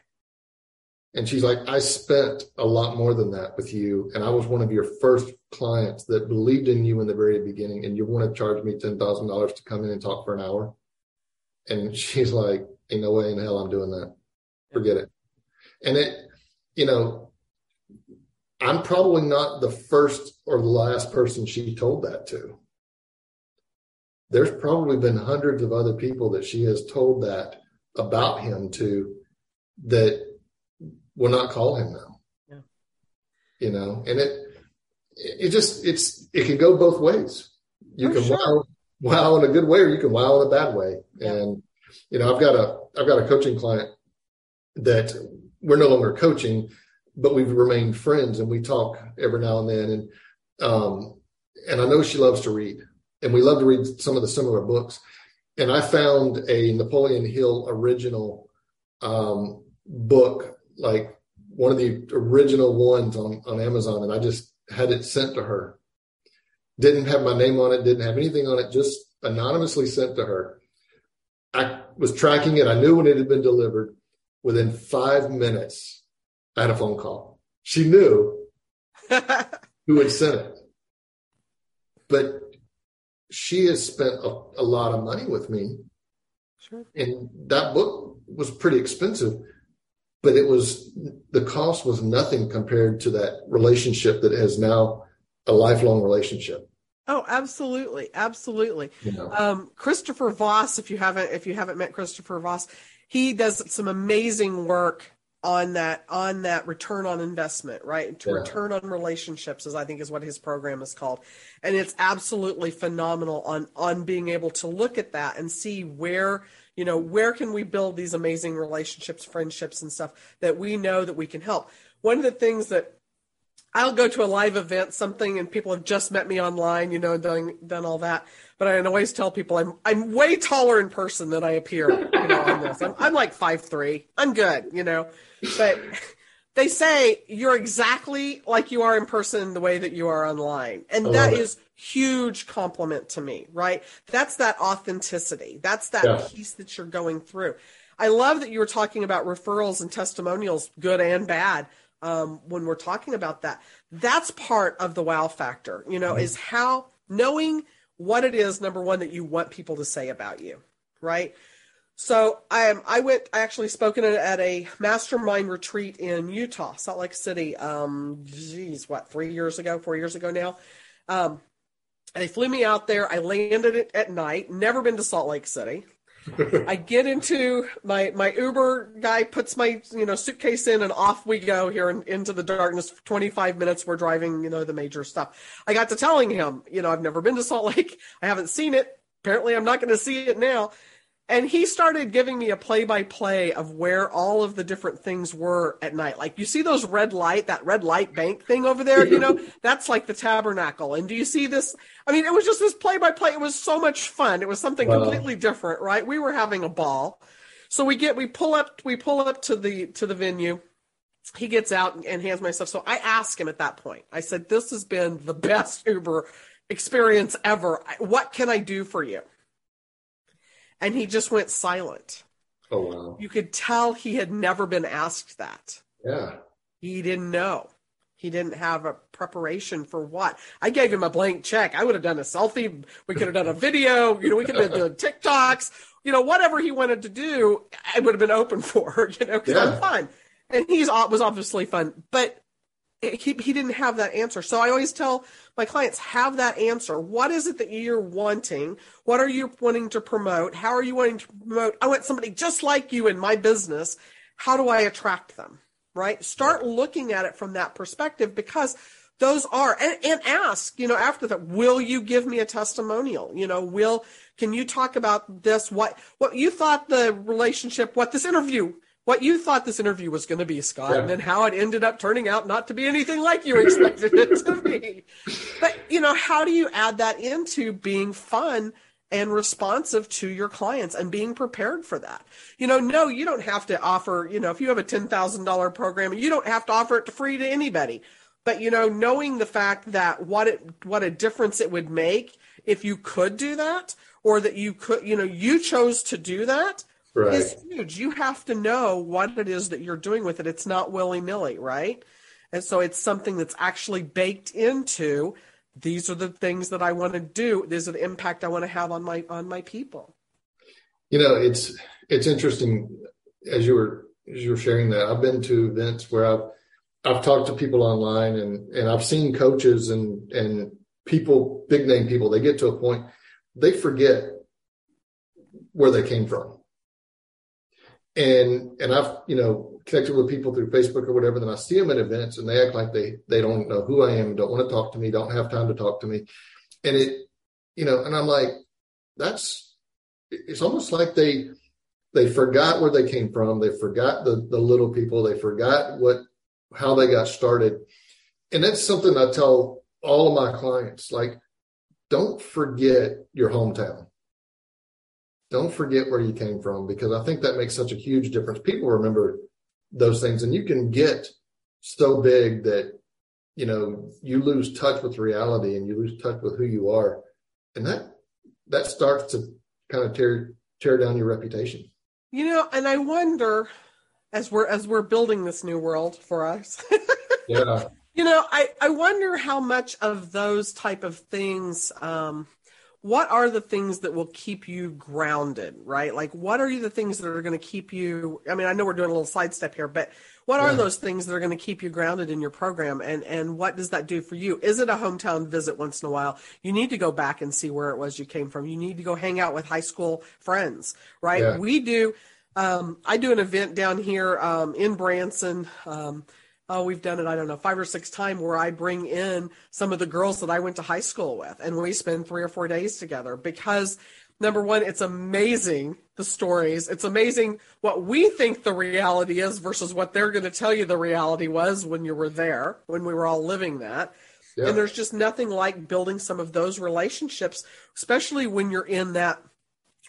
and she's like, I spent a lot more than that with you. And I was one of your first clients that believed in you in the very beginning. And you want to charge me $10,000 to come in and talk for an hour. And she's like, ain't no way in hell I'm doing that. Forget it. And it, you know, I'm probably not the first or the last person she told that to. There's probably been hundreds of other people that she has told that about him to that will not call him now. Yeah. You know, and it it just it's it can go both ways. You For can sure. wow, wow in a good way or you can wow in a bad way. Yeah. And you know, I've got a I've got a coaching client that we're no longer coaching, but we've remained friends and we talk every now and then. And um and I know she loves to read. And we love to read some of the similar books. And I found a Napoleon Hill original um book, like one of the original ones on, on Amazon, and I just had it sent to her. Didn't have my name on it, didn't have anything on it, just anonymously sent to her. I was tracking it. I knew when it had been delivered. Within five minutes, I had a phone call. She knew who had sent it. But she has spent a, a lot of money with me. Sure. And that book was pretty expensive but it was the cost was nothing compared to that relationship that is now a lifelong relationship. Oh absolutely. Absolutely. You know um, Christopher Voss, if you haven't if you haven't met Christopher Voss, he does some amazing work on that on that return on investment, right? To Yeah. return on relationships, as I think is what his program is called, and it's absolutely phenomenal on on being able to look at that and see where you know where can we build these amazing relationships, friendships, and stuff that we know that we can help. One of the things that I'll go to a live event, something, and people have just met me online, you know, done done all that. But I always tell people I'm I'm way taller in person than I appear, you know, on this. I'm I'm like five three. I'm good, you know. But they say you're exactly like you are in person the way that you are online. And that it. is huge compliment to me, right? That's that authenticity. That's that Yeah. piece that you're going through. I love that you were talking about referrals and testimonials, good and bad. Um, when we're talking about that, that's part of the wow factor, you know, is how knowing what it is, number one, that you want people to say about you, right? So I am I went I actually spoken at, at a mastermind retreat in Utah, Salt Lake City. Um, geez, what three years ago, four years ago now. Um, they flew me out there. I landed it at night. Never been to Salt Lake City. I get into my my Uber guy puts my you know suitcase in and off we go here in, into the darkness. Twenty five minutes we're driving you know the major stuff. I got to telling him you know I've never been to Salt Lake. I haven't seen it. Apparently I'm not going to see it now. And he started giving me a play by play of where all of the different things were at night. Like you see those red light, that red light bank thing over there, you know, that's like the tabernacle. And do you see this? I mean, it was just this play by play. It was so much fun. It was something Wow. completely different, right? We were having a ball. So we get, we pull up, we pull up to the, to the venue. He gets out and hands my stuff. So I ask him at that point, I said, this has been the best Uber experience ever. What can I do for you? And he just went silent. Oh wow. You could tell he had never been asked that. Yeah. He didn't know. He didn't have a preparation for what. I gave him a blank check. I would have done a selfie. We could have done a video. You know, we could have done TikToks. You know, whatever he wanted to do, I would have been open for. You know, because Yeah. I'm fun, and he's uh, was obviously fun, but he he didn't have that answer. So I always tell my clients have that answer. What is it that you're wanting? What are you wanting to promote? How are you wanting to promote? I want somebody just like you in my business. How do I attract them? Right? Start looking at it from that perspective because those are and, and ask, you know, after that, will you give me a testimonial? You know, will can you talk about this? What what you thought the relationship, what this interview what you thought this interview was going to be, Scott, Yeah. and then how it ended up turning out not to be anything like you expected it to be. But, you know, how do you add that into being fun and responsive to your clients and being prepared for that? You know, no, you don't have to offer, you know, if you have a $10,000 program, you don't have to offer it to free to anybody. But, you know, knowing the fact that what it, what a difference it would make if you could do that or that you could, you know, you chose to do that Right. is huge. You have to know what it is that you're doing with it. It's not willy nilly, right? And so it's something that's actually baked into these are the things that I want to do. These are the impact I want to have on my on my people. You know, it's it's interesting as you were as you were sharing that. I've been to events where I've I've talked to people online and and I've seen coaches and and people big name people. They get to a point they forget where they came from. And and I've you know connected with people through Facebook or whatever. Then I see them at events and they act like they they don't know who I am, don't want to talk to me, don't have time to talk to me, and it you know, and I'm like, that's it's almost like they they forgot where they came from they forgot the the little people they forgot what how they got started and that's something i tell all of my clients like don't forget your hometown don't forget where you came from because i think that makes such a huge difference people remember those things and you can get so big that you know you lose touch with reality and you lose touch with who you are and that that starts to kind of tear tear down your reputation You know, and I wonder as we're as we're building this new world for us. yeah you know, I I wonder how much of those type of things um what are the things that will keep you grounded, right? Like what are the things that are going to keep you I mean, I know we're doing a little sidestep here, but what are Yeah. those things that are going to keep you grounded in your program and and what does that do for you? Is it a hometown visit once in a while? You need to go back and see where it was you came from. You need to go hang out with high school friends, right? Yeah. We do um, I do an event down here um, in Branson. Um, oh, we've done it, I don't know, five or six times where I bring in some of the girls that I went to high school with and we spend three or four days together because number one, it's amazing the stories. It's amazing what we think the reality is versus what they're going to tell you the reality was when you were there, when we were all living that. Yeah. And there's just nothing like building some of those relationships, especially when you're in that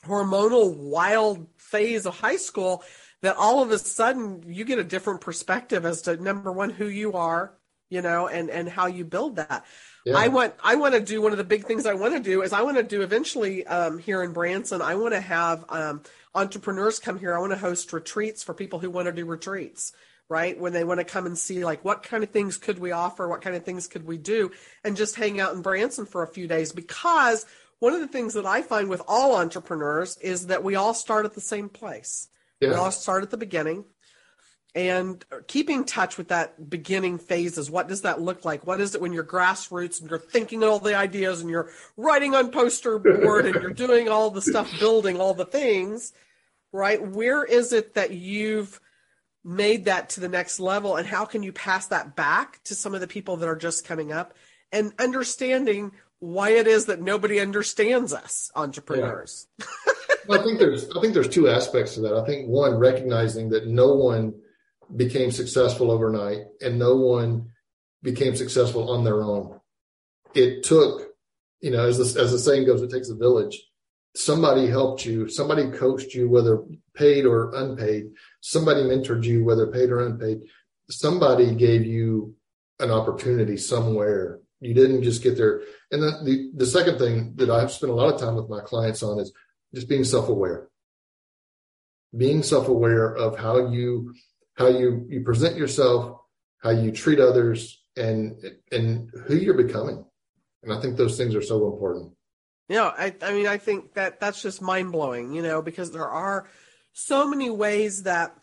hormonal wild phase of high school that all of a sudden you get a different perspective as to number one who you are you know and and how you build that. Yeah. i want i want to do one of the big things i want to do is i want to do eventually um, here in branson i want to have um, entrepreneurs come here. I want to host retreats for people who want to do retreats right? When they want to come and see like what kind of things could we offer? What kind of things could we do? And just hang out in branson for a few days because one of the things that i find with all entrepreneurs is that we all start at the same place yeah. we all start at the beginning and keeping touch with that beginning phases what does that look like what is it when you're grassroots and you're thinking all the ideas and you're writing on poster board and you're doing all the stuff building all the things right where is it that you've made that to the next level and how can you pass that back to some of the people that are just coming up and understanding why it is that nobody understands us entrepreneurs yeah. i think there's i think there's two aspects to that i think one recognizing that no one became successful overnight and no one became successful on their own. It took, you know, as the, as the saying goes, it takes a village. Somebody helped you, somebody coached you, whether paid or unpaid. Somebody mentored you, whether paid or unpaid. Somebody gave you an opportunity somewhere. You didn't just get there. And the, the, the second thing that I've spent a lot of time with my clients on is just being self aware. Being self aware of how you how you you present yourself, how you treat others, and and who you're becoming. And I think those things are so important. Yeah, I I mean I think that that's just mind blowing, you know, because there are so many ways that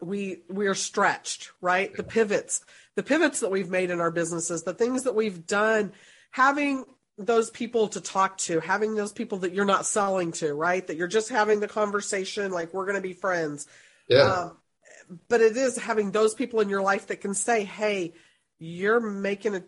we we are stretched, right? The pivots, the pivots that we've made in our businesses, the things that we've done, having those people to talk to, having those people that you're not selling to, right? That you're just having the conversation like we're going to be friends. Yeah. Um, but it is having those people in your life that can say, "Hey, you're making a,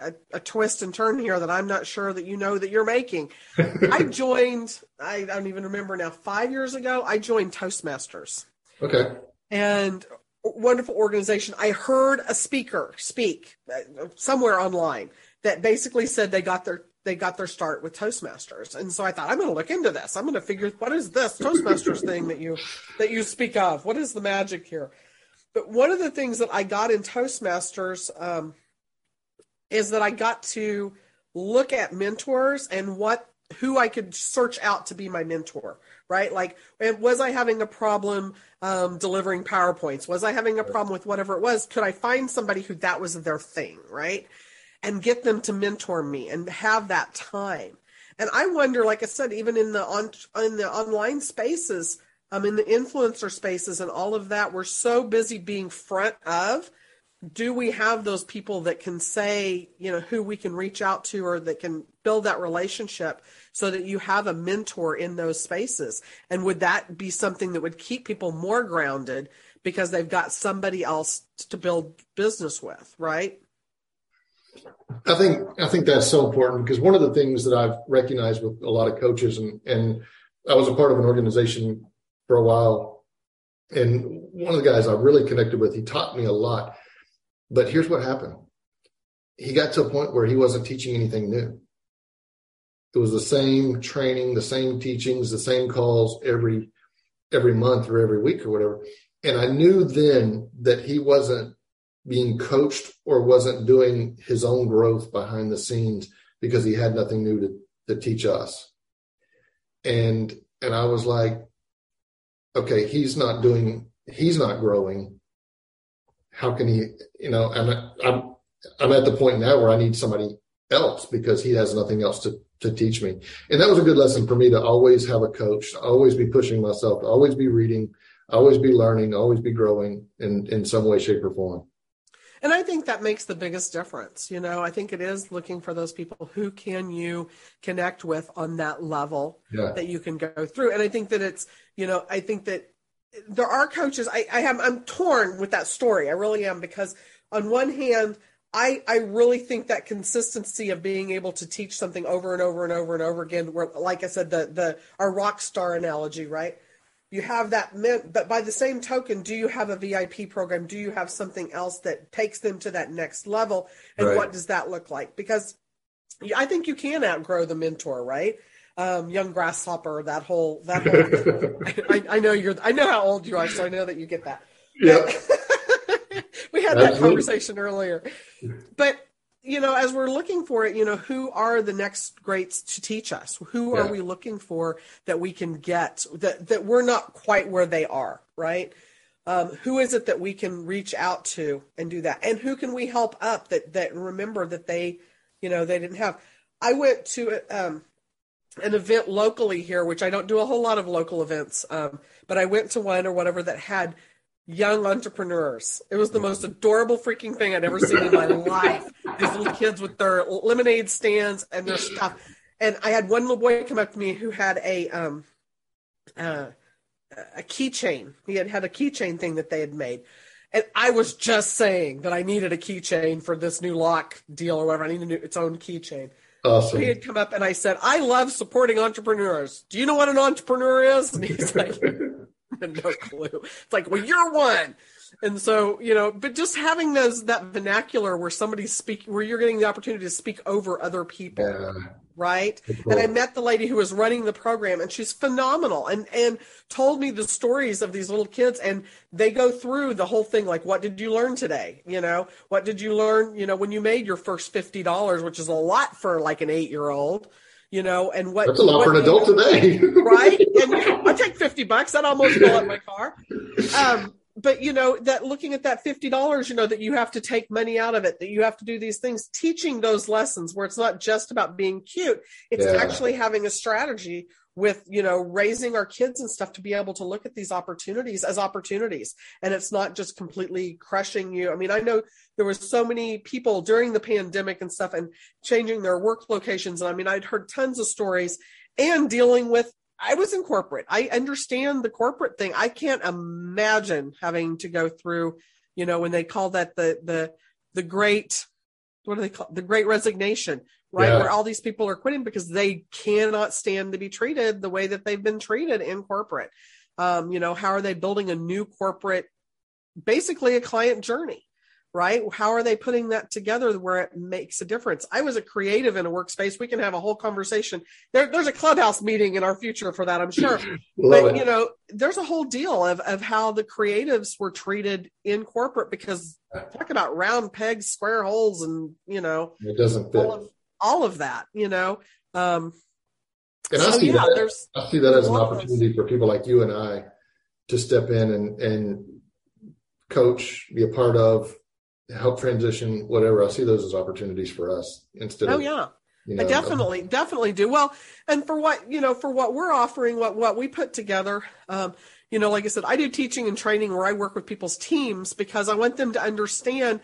a, a twist and turn here that I'm not sure that you know that you're making." I joined. I don't even remember now. Five years ago, I joined Toastmasters. Okay. And wonderful organization. I heard a speaker speak uh, somewhere online that basically said they got their they got their start with Toastmasters. And so I thought, I'm going to look into this. I'm going to figure what is this Toastmasters thing that you that you speak of? What is the magic here? But one of the things that I got in Toastmasters um, is that I got to look at mentors and what who I could search out to be my mentor, right? Like, was I having a problem um, delivering PowerPoints? Was I having a problem with whatever it was? Could I find somebody who that was their thing, right? And get them to mentor me and have that time. And I wonder, like I said, even in the on in the online spaces, um, in the influencer spaces and all of that, we're so busy being front of. Do we have those people that can say, you know, who we can reach out to or that can build that relationship so that you have a mentor in those spaces? And would that be something that would keep people more grounded because they've got somebody else to build business with, right? I think I think that's so important because one of the things that I've recognized with a lot of coaches and and I was a part of an organization for a while and one of the guys I really connected with he taught me a lot but here's what happened. He got to a point where he wasn't teaching anything new. It was the same training the same teachings the same calls every every month or every week or whatever. And I knew then that he wasn't being coached or wasn't doing his own growth behind the scenes because he had nothing new to, to teach us. And, and I was like, okay, he's not doing, he's not growing. How can he, you know, and I'm, I'm at the point now where I need somebody else because he has nothing else to, to teach me. And that was a good lesson for me to always have a coach, to always be pushing myself, to always be reading, always be learning, always be growing in, in some way, shape, or form. And I think that makes the biggest difference. You know, I think it is looking for those people who can you connect with on that level yeah. that you can go through. And I think that it's, you know, I think that there are coaches. I, I have, I'm torn with that story. I really am because on one hand, I, I really think that consistency of being able to teach something over and over and over and over again, where, like I said, the, the, our rock star analogy, right? You have that but by the same token do you have a vip program do you have something else that takes them to that next level and right. what does that look like because i think you can outgrow the mentor right um, young grasshopper, that whole that whole. I, I, know you're. I know how old you are, so I know that you get that. Yeah. we had that conversation earlier, but you know, as we're looking for it, you know, who are the next greats to teach us? Who yeah. are we looking for that we can get that that we're not quite where they are, right? Um, who is it that we can reach out to and do that? And who can we help up that that remember that they, you know, they didn't have. I went to um, an event locally here, which I don't do a whole lot of local events, um, but I went to one or whatever that had young entrepreneurs. It was the most adorable freaking thing I'd ever seen in my life. These little kids with their lemonade stands and their stuff. And I had one little boy come up to me who had a um, uh, a keychain. He had had a keychain thing that they had made. And I was just saying that I needed a keychain for this new lock deal or whatever. I needed its own keychain. Awesome. So he had come up and I said, I love supporting entrepreneurs. Do you know what an entrepreneur is? And he's like, no clue. It's like, well, you're one. And so, you know, but just having those that vernacular where somebody's speaking, where you're getting the opportunity to speak over other people, yeah. right? Cool. And I met the lady who was running the program, and she's phenomenal, and and told me the stories of these little kids, and they go through the whole thing, like, what did you learn today? You know, what did you learn? You know, when you made your first fifty dollars, which is a lot for like an eight year old you know, and what that's a lot what, for an adult today, right? And I take fifty bucks. That almost fill up my car. Um, but you know that looking at that fifty dollars, you know that you have to take money out of it, that you have to do these things, teaching those lessons where it's not just about being cute, it's yeah. actually having a strategy with you know raising our kids and stuff to be able to look at these opportunities as opportunities and it's not just completely crushing you i mean i know there was so many people during the pandemic and stuff and changing their work locations and i mean i'd heard tons of stories and dealing with I was in corporate. I understand the corporate thing. I can't imagine having to go through, you know, when they call that the the the great what do they call the great resignation, right? Yeah. Where all these people are quitting because they cannot stand to be treated the way that they've been treated in corporate. Um, you know, how are they building a new corporate, basically a client journey? right? How are they putting that together where it makes a difference? I was a creative in a workspace. We can have a whole conversation. There, there's a clubhouse meeting in our future for that, I'm sure. but it. you know, there's a whole deal of of how the creatives were treated in corporate because talk about round pegs, square holes, and you know, it doesn't fit all of, that. You know. Um, and so, I see yeah, that. I see that as an opportunity for people like you and I to step in and and coach, be a part of, help transition, whatever. I see those as opportunities for us instead oh, of. yeah. You know, I definitely, um, definitely do. Well, and for what, you know, for what we're offering, what, what we put together, um, you know, like I said, I do teaching and training where I work with people's teams because I want them to understand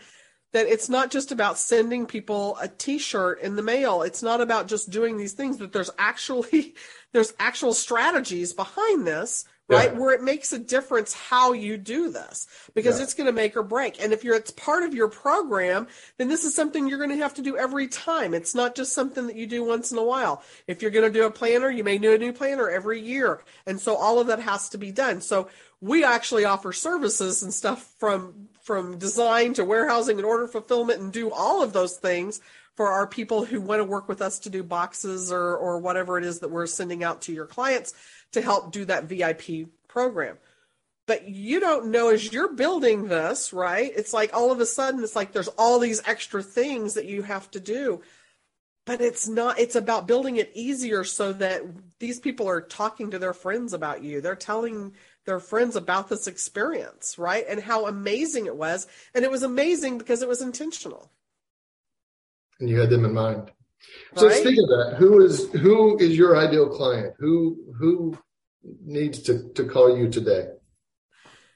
that it's not just about sending people a t-shirt in the mail. It's not about just doing these things, that there's actually, there's actual strategies behind this right? Yeah. Where it makes a difference how you do this because yeah. it's going to make or break. And if you're it's part of your program, then this is something you're going to have to do every time. It's not just something that you do once in a while. If you're going to do a planner, you may do a new planner every year. And so all of that has to be done. So we actually offer services and stuff from from design to warehousing and order fulfillment and do all of those things for our people who want to work with us to do boxes or or whatever it is that we're sending out to your clients to help do that VIP program. But you don't know as you're building this, right? It's like all of a sudden, it's like there's all these extra things that you have to do. But it's not, it's about building it easier so that these people are talking to their friends about you. They're telling their friends about this experience, right? And how amazing it was. And it was amazing because it was intentional. And you had them in mind. So right? speaking of that, who is who is your ideal client? Who who needs to, to call you today?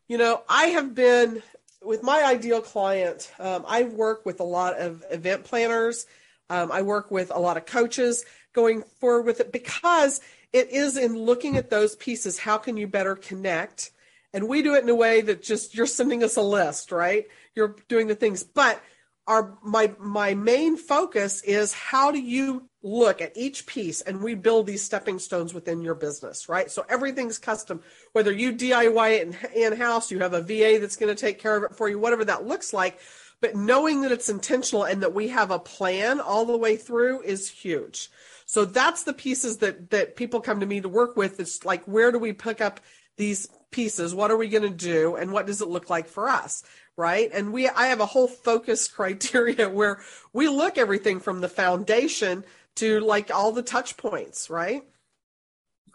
You know, I have been with my ideal client. Um, I work with a lot of event planners. Um, I work with a lot of coaches going forward with it because it is in looking at those pieces. How can you better connect? And we do it in a way that just you're sending us a list, right? You're doing the things, but our my my main focus is how do you look at each piece and we build these stepping stones within your business right so everything's custom whether you diy it in, in house you have a va that's going to take care of it for you whatever that looks like but knowing that it's intentional and that we have a plan all the way through is huge. So that's the pieces that that people come to me to work with. It's like where do we pick up these pieces? What are we going to do, and what does it look like for us? Right? And we I have a whole focus criteria where we look everything from the foundation to like all the touch points. Right?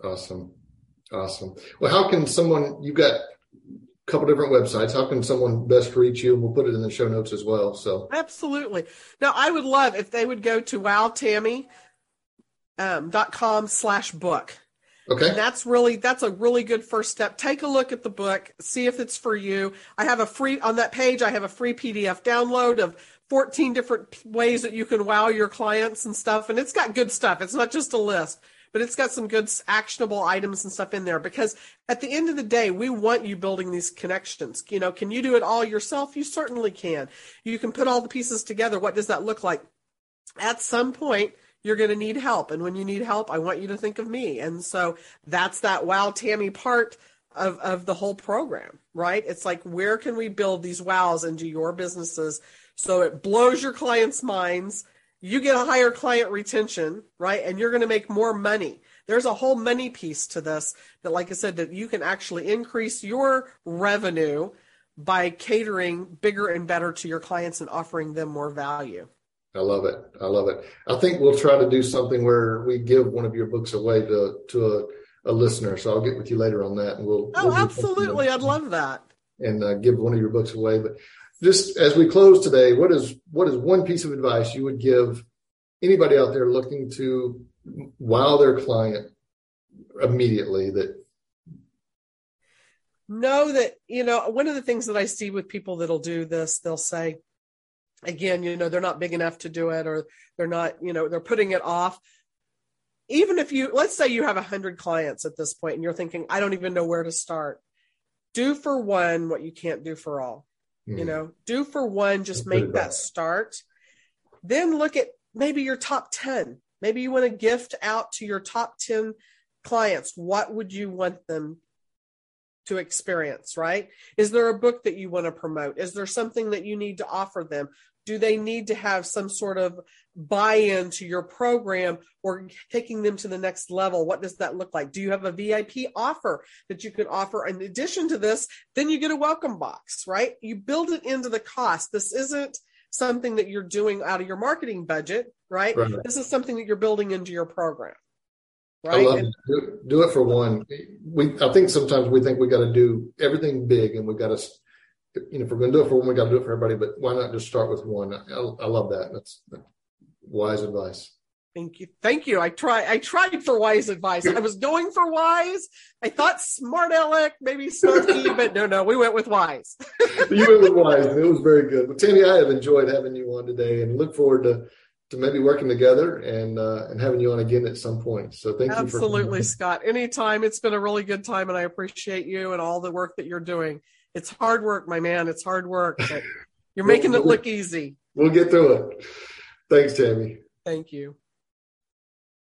Awesome, awesome. Well, how can someone you got couple different websites. How can someone best reach you? And we'll put it in the show notes as well. So absolutely. Now I would love if they would go to wowtammy um, dot com slash book. Okay. And that's really that's a really good first step. Take a look at the book, see if it's for you. I have a free on that page. I have a free PDF download of 14 different ways that you can wow your clients and stuff. And it's got good stuff. It's not just a list, but it's got some good actionable items and stuff in there. Because at the end of the day, we want you building these connections. You know, can you do it all yourself? You certainly can. You can put all the pieces together. What does that look like? At some point you're going to need help. And when you need help, I want you to think of me. And so that's that wow Tammy part of, of the whole program, right? It's like, where can we build these wows into your businesses so it blows your clients' minds? You get a higher client retention, right? And you're going to make more money. There's a whole money piece to this that, like I said, that you can actually increase your revenue by catering bigger and better to your clients and offering them more value. I love it. I love it. I think we'll try to do something where we give one of your books away to to a, a listener. So I'll get with you later on that, and we'll. Oh, we'll absolutely! I'd love that. And uh, give one of your books away. But just as we close today, what is what is one piece of advice you would give anybody out there looking to wow their client immediately that know that you know one of the things that i see with people that'll do this they'll say again you know they're not big enough to do it or they're not you know they're putting it off. Even if you let's say you have 100 clients at this point and you're thinking i don't even know where to start. Do for one what you can't do for all mm. you know do for one just make that start then look at maybe your top 10 maybe you want to gift out to your top 10 clients what would you want them to experience, right? Is there a book that you want to promote? Is there something that you need to offer them? Do they need to have some sort of buy in to your program or taking them to the next level? What does that look like? Do you have a VIP offer that you can offer in addition to this? Then you get a welcome box, right? You build it into the cost. This isn't something that you're doing out of your marketing budget, right? right. This is something that you're building into your program. Right? I love and, do, do, it for one. We I think sometimes we think we got to do everything big, and we got to, you know, if we're going to do it for one, we got to do it for everybody. But why not just start with one? I, I love that. That's, wise advice. Thank you. Thank you. I try I tried for wise advice. I was going for wise. I thought smart aleck, maybe snarky, but no, no, we went with wise. you went with wise. It was very good. But Tammy, I have enjoyed having you on today and look forward to to maybe working together and uh, and having you on again at some point. So thank Absolutely, you. Absolutely, Scott. Anytime. It's been a really good time, and I appreciate you and all the work that you're doing. It's hard work, my man. It's hard work, but you're making it look easy. We'll get through it. Thanks, Tammy. Thank you.